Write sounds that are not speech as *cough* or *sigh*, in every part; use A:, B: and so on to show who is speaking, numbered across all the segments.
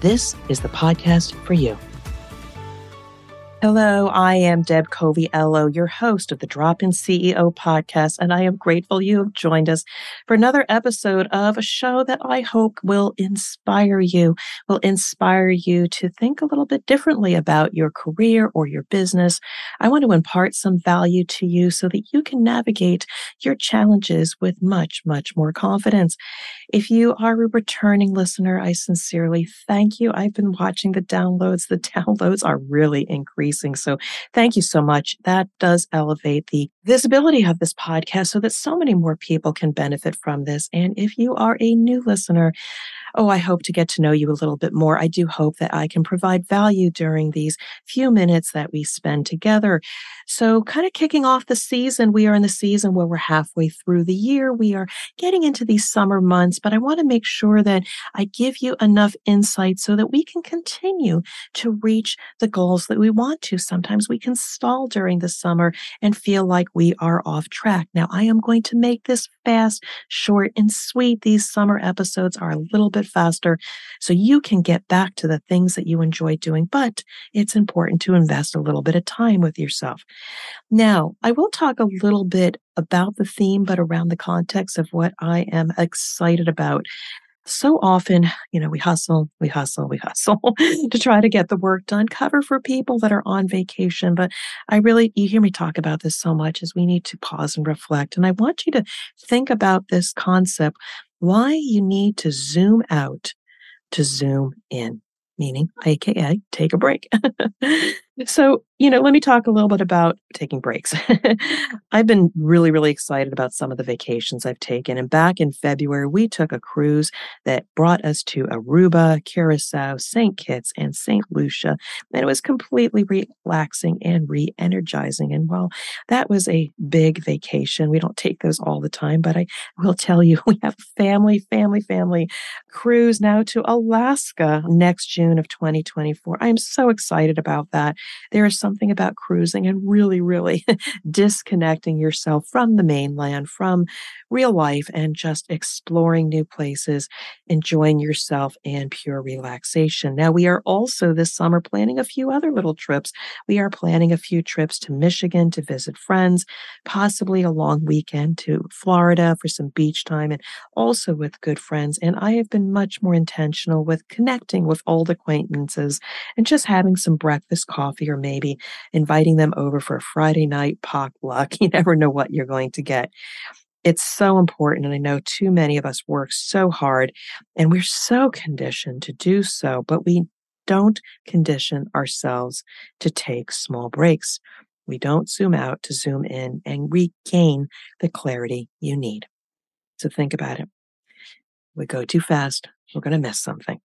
A: this is the podcast for you. Hello, I am Deb Coviello, your host of the Drop In CEO podcast, and I am grateful you have joined us for another episode of a show that I hope will inspire you, will inspire you to think a little bit differently about your career or your business. I want to impart some value to you so that you can navigate your challenges with much, much more confidence. If you are a returning listener, I sincerely thank you. I've been watching the downloads. The *laughs* downloads are really increasing So thank you so much. That does elevate the visibility of this podcast so that so many more people can benefit from this. And if you are a new listener, oh, I hope to get to know you a little bit more. I do hope that I can provide value during these few minutes that we spend together. So, kind of kicking off the season, we are in the season where we're halfway through the year. We are getting into these summer months, but I want to make sure that I give you enough insight so that we can continue to reach the goals that we want to. Sometimes we can stall during the summer and feel like we are off track. Now, I am going to make this fast, short, and sweet. These summer episodes are a little bit faster so you can get back to the things that you enjoy doing, but it's important to invest a little bit of time with yourself. Now, I will talk a little bit about the theme, but around the context of what I am excited about so often, you know, we hustle, we hustle, we hustle *laughs* to try to get the work done, cover for people that are on vacation. But I really, you hear me talk about this so much is we need to pause and reflect. And I want you to think about this concept, why you need to zoom out to zoom in meaning AKA take a break. *laughs* so, you know, let me talk a little bit about taking breaks. *laughs* I've been really, really excited about some of the vacations I've taken. And back in February, we took a cruise that brought us to Aruba, Curacao, St. Kitts, and St. Lucia. And it was completely relaxing and re energizing. And while that was a big vacation, we don't take those all the time, but I will tell you, *laughs* we have family, family, family cruise now to Alaska next June of 2024. I am so excited about that. There is something about cruising and really, really *laughs* disconnecting yourself from the mainland, from real life, and just exploring new places, enjoying yourself, and pure relaxation. Now, we are also this summer planning a few other little trips. We are planning a few trips to Michigan to visit friends, possibly a long weekend to Florida for some beach time, and also with good friends. And I have been much more intentional with connecting with old acquaintances and just having some breakfast coffee or maybe inviting them over for a Friday night potluck. *laughs* You never know what you're going to get. It's so important. And I know too many of us work so hard and we're so conditioned to do so, but we don't condition ourselves to take small breaks. We don't zoom out to zoom in and regain the clarity you need. So think about it. We go too fast, we're going to miss something.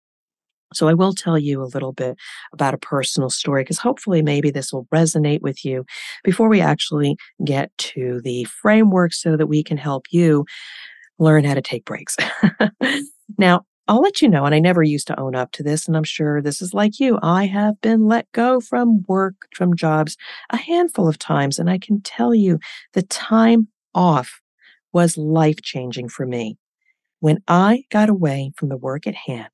A: So I will tell you a little bit about a personal story because hopefully maybe this will resonate with you before we actually get to the framework so that we can help you learn how to take breaks. *laughs* now, I'll let you know, and I never used to own up to this, and I'm sure this is like you. I have been let go from work, from jobs a handful of times, and I can tell you the time off was life changing for me. When I got away from the work at hand,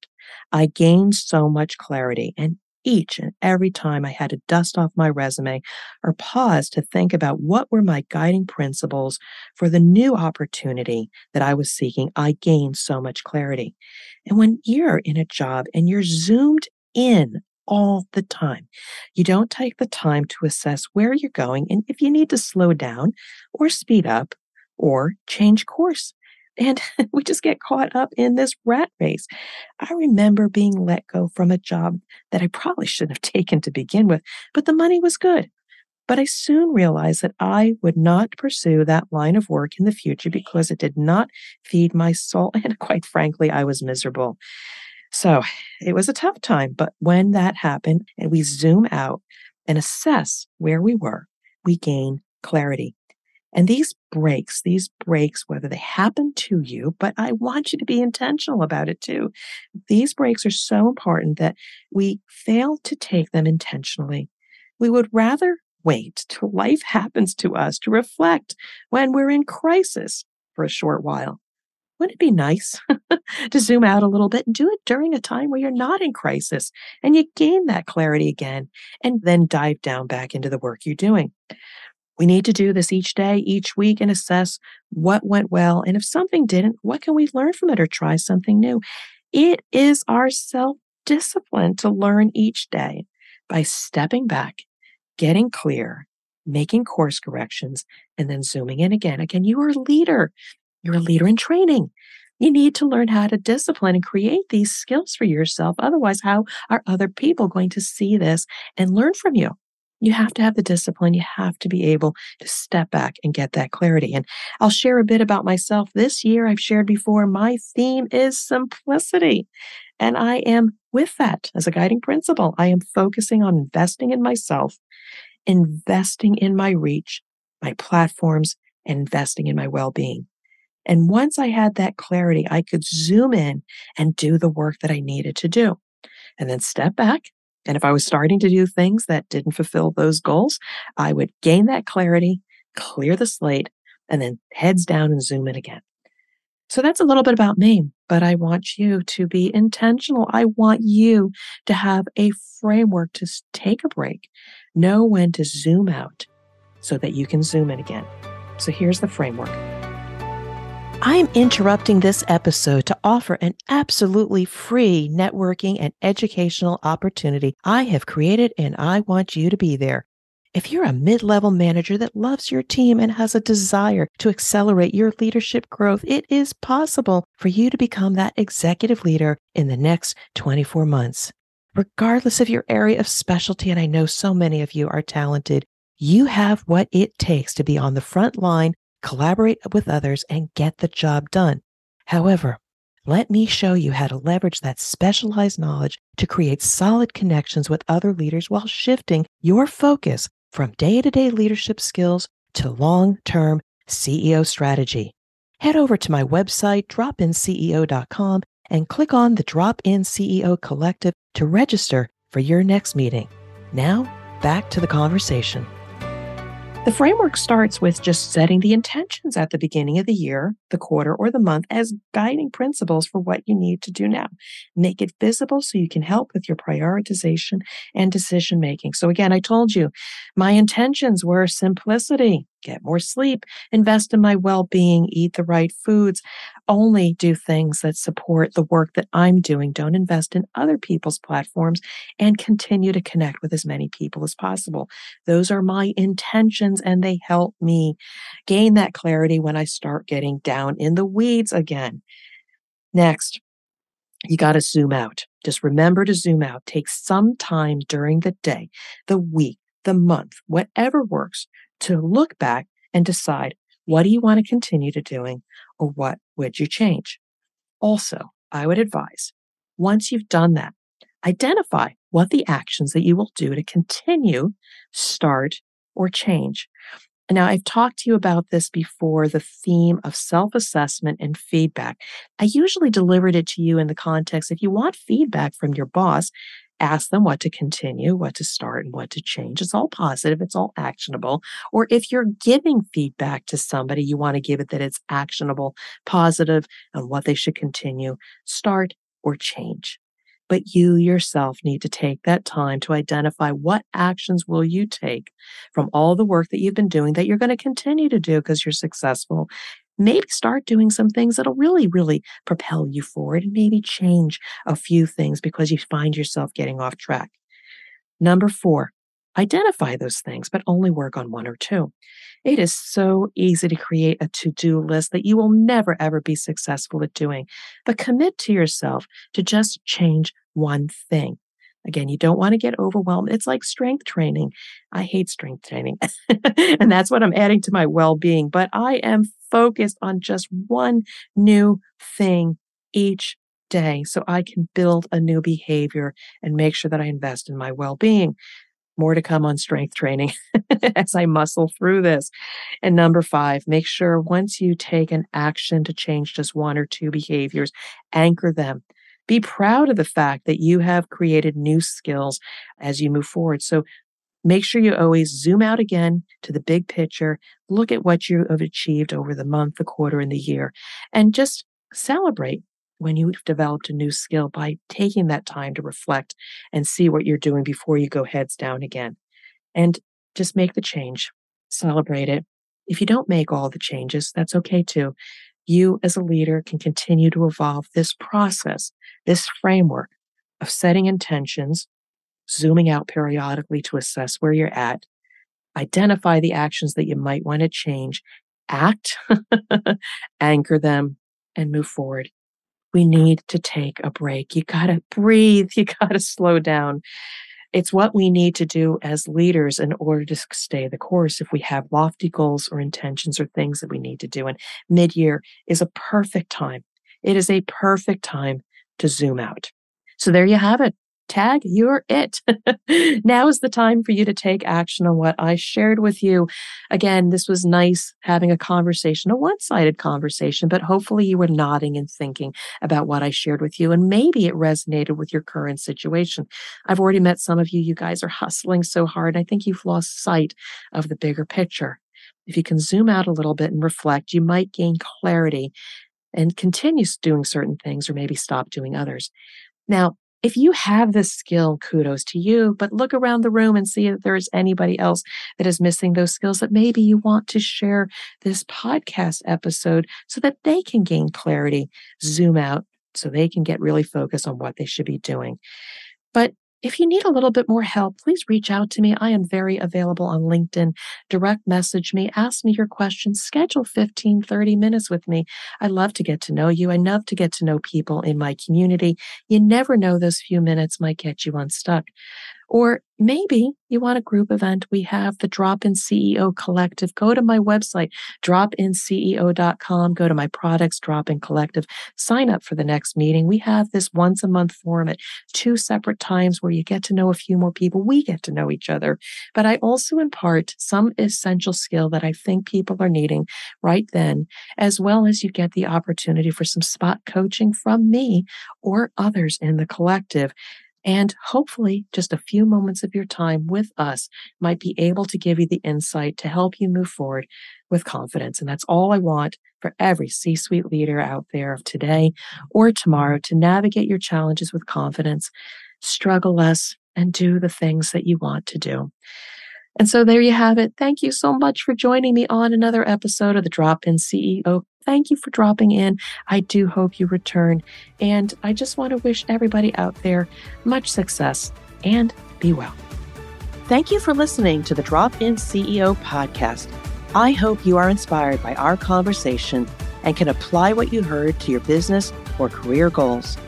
A: I gained so much clarity. And each and every time I had to dust off my resume or pause to think about what were my guiding principles for the new opportunity that I was seeking, I gained so much clarity. And when you're in a job and you're zoomed in all the time. You don't take the time to assess where you're going and if you need to slow down or speed up or change course. And *laughs* we just get caught up in this rat race. I remember being let go from a job that I probably shouldn't have *laughs* taken to begin with, but the money was good. But I soon realized that I would not pursue that line of work in the future because it did not feed my soul. *laughs* And quite frankly, I was miserable. So it was a tough time. But when that happened and we zoom out and assess where we were, we gain clarity. And these breaks, these breaks, whether they happen to you, but I want you to be intentional about it too. These breaks are so important that we fail to take them intentionally. We would rather wait till life *laughs* happens to us to reflect when we're in crisis for a short while. Wouldn't it be nice *laughs* to zoom out a little bit and do it during a time where you're not in crisis and you gain that clarity again and then dive down back into the work you're doing? We need to do this each day, each week, and assess what went well. And if something didn't, what can we learn from it or try something new? It is our self discipline to learn each day by stepping back, getting clear, making course corrections, and then zooming in again. Again, you are a leader. You're a leader in training. You need to learn how to discipline and create these skills for yourself. Otherwise, how are other people going to see this and learn from you? You have to have the discipline. You have to be able to step back and get that clarity. And I'll share a bit about myself. This year, I've shared before, my theme is simplicity. And I am with that as a guiding principle. I am focusing on investing in myself, investing in my reach, my platforms, and investing in my well being. And once I had that clarity, I could zoom in and do the work that I needed to do and then step back and if I was starting to do things that didn't fulfill those goals, I would gain that clarity, clear the slate, and then heads down and zoom in again. So that's a little bit about me, but I want you to be intentional. I want you to have a framework to take a break, know when to zoom out so that you can zoom in again. So here's the framework. I'm interrupting this episode to offer an absolutely free networking and educational opportunity I have created, and I want you to be there. If you're a mid level manager that loves your team and has a desire to accelerate your leadership growth, it is possible for you to become that executive leader in the next 24 months. Regardless of your area of specialty, and I know so many of you are talented, you have what it takes to be on the front line collaborate with others, and get the job done. However, let me show you how to leverage that specialized knowledge to create solid connections with other leaders while shifting your focus from day to day leadership skills to long term CEO strategy. Head over to my website, dropinceo.com, and click on the Drop In CEO Collective to register for your next meeting. Now, back to the conversation. The framework starts with just setting the intentions at the beginning of the year, the quarter, or the month as guiding principles for what you need to do now. Make it visible so you can help with your prioritization and decision making. So, again, I told you my intentions were simplicity, get more sleep, invest in my well being, eat the right foods, only do things that support the work that I'm doing. Don't invest in other people's platforms and continue to connect with as many people as possible. Those are my intentions and they help me gain that clarity when I start getting down in the weeds again. Next, you got to zoom out. Just remember to zoom out. Take some time during the day, the week, the month, whatever works to look back and decide what do you want to continue to doing or what would you change? Also, I would advise once you've done that, identify what the actions that you will do to continue, start, or change. Now, I've talked to you about this before the theme of self assessment and feedback. I usually delivered it to you in the context if you want feedback from your boss, ask them what to continue, what to start, and what to change. It's all positive, it's all actionable. Or if you're giving feedback to somebody, you want to give it that it's actionable, positive, and what they should continue, start, or change. But you yourself need to take that time to identify what actions will you take from all the work that you've been doing that you're going to continue to do because you're successful maybe start doing some things that'll really, really propel you forward and maybe change a few things because you find yourself getting off track. Number four, identify those things, but only work on one or two. It is so easy to create a to do list that you will never, ever be successful at doing, but commit to yourself to just change one thing. Again, you don't want to get overwhelmed. It's like strength training. I hate strength training. *laughs* and that's what I'm adding to my well being. But I am focused on just one new thing each day so I can build a new behavior and make sure that I invest in my well being. More to come on strength training *laughs* as I muscle through this. And number five, make sure once you take an action to change just one or two behaviors, anchor them. Be proud of the fact that you have created new skills as you move forward. So make sure you always zoom out again to the big picture, look at what you have achieved over the month, the quarter, and the year, and just celebrate when you've developed a new skill by taking that time to reflect and see what you're doing before you go heads down again. And just make the change, celebrate it. If you don't make all the changes, that's okay too. You as a leader can continue to evolve this process, this framework of setting intentions, zooming out periodically to assess where you're at, identify the actions that you might want to change, act, *laughs* anchor them, and move forward we need to take a break. You got to breathe. *laughs* You got to slow down. It's what we need to do as leaders in order to stay the course if we have lofty goals or intentions or things that we need to do. And mid year is a perfect time. It is a perfect time to zoom out. So there you have it. Tag, you're it. *laughs* now is the time for you to take action on what I shared with you. Again, this was nice having a conversation, a one sided conversation, but hopefully you were nodding and thinking about what I shared with you. And maybe it resonated with your current situation. I've already met some of you. You guys are hustling so hard. I think you've lost sight of the bigger picture. If you can zoom out a little bit and reflect, you might gain clarity and continue doing certain things or maybe stop doing others. Now, if you have this skill, kudos to you, but look around the room and see if there's anybody else that is missing those skills that maybe you want to share this podcast episode so that they can gain clarity, zoom out so they can get really focused on what they should be doing. But if you need a little bit more help, please reach out to me. I am very available on LinkedIn. Direct message me, ask me your questions, schedule 15, 30 minutes with me. I love to get to know you. I love to get to know people in my community. You never know those few minutes might get you unstuck. Or maybe you want a group event. We have the Drop In CEO Collective. Go to my website, dropinceo.com. Go to my products, Drop In Collective. Sign up for the next meeting. We have this once a month forum at two separate times where you get to know a few more people. We get to know each other. But I also impart some essential skill that I think people are needing right then, as well as you get the opportunity for some spot coaching from me or others in the collective. And hopefully, just a few moments of your time with us might be able to give you the insight to help you move forward with confidence. And that's all I want for every C suite leader out there of today or tomorrow to navigate your challenges with confidence, struggle less, and do the things that you want to do. And so there you have it. Thank you so much for joining me on another episode of the Drop In CEO thank you for dropping in. I do hope you return. And I just want to wish everybody out there much success and be well. Thank you for listening to the Drop In CEO podcast. I hope you are inspired by our conversation and can apply what you heard to your business or career goals.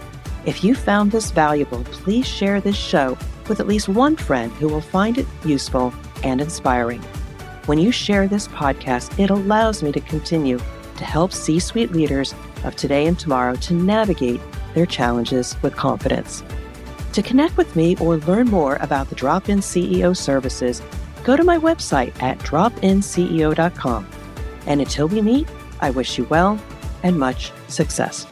A: If you found this valuable, please share this show with at least one friend who will find it useful and inspiring. When you share this podcast, it allows me to continue to help C suite leaders of today and tomorrow to navigate their challenges with confidence. To connect with me or learn more about the Drop In CEO services, go to my website at dropinceo.com. And until we meet, I wish you well and much success.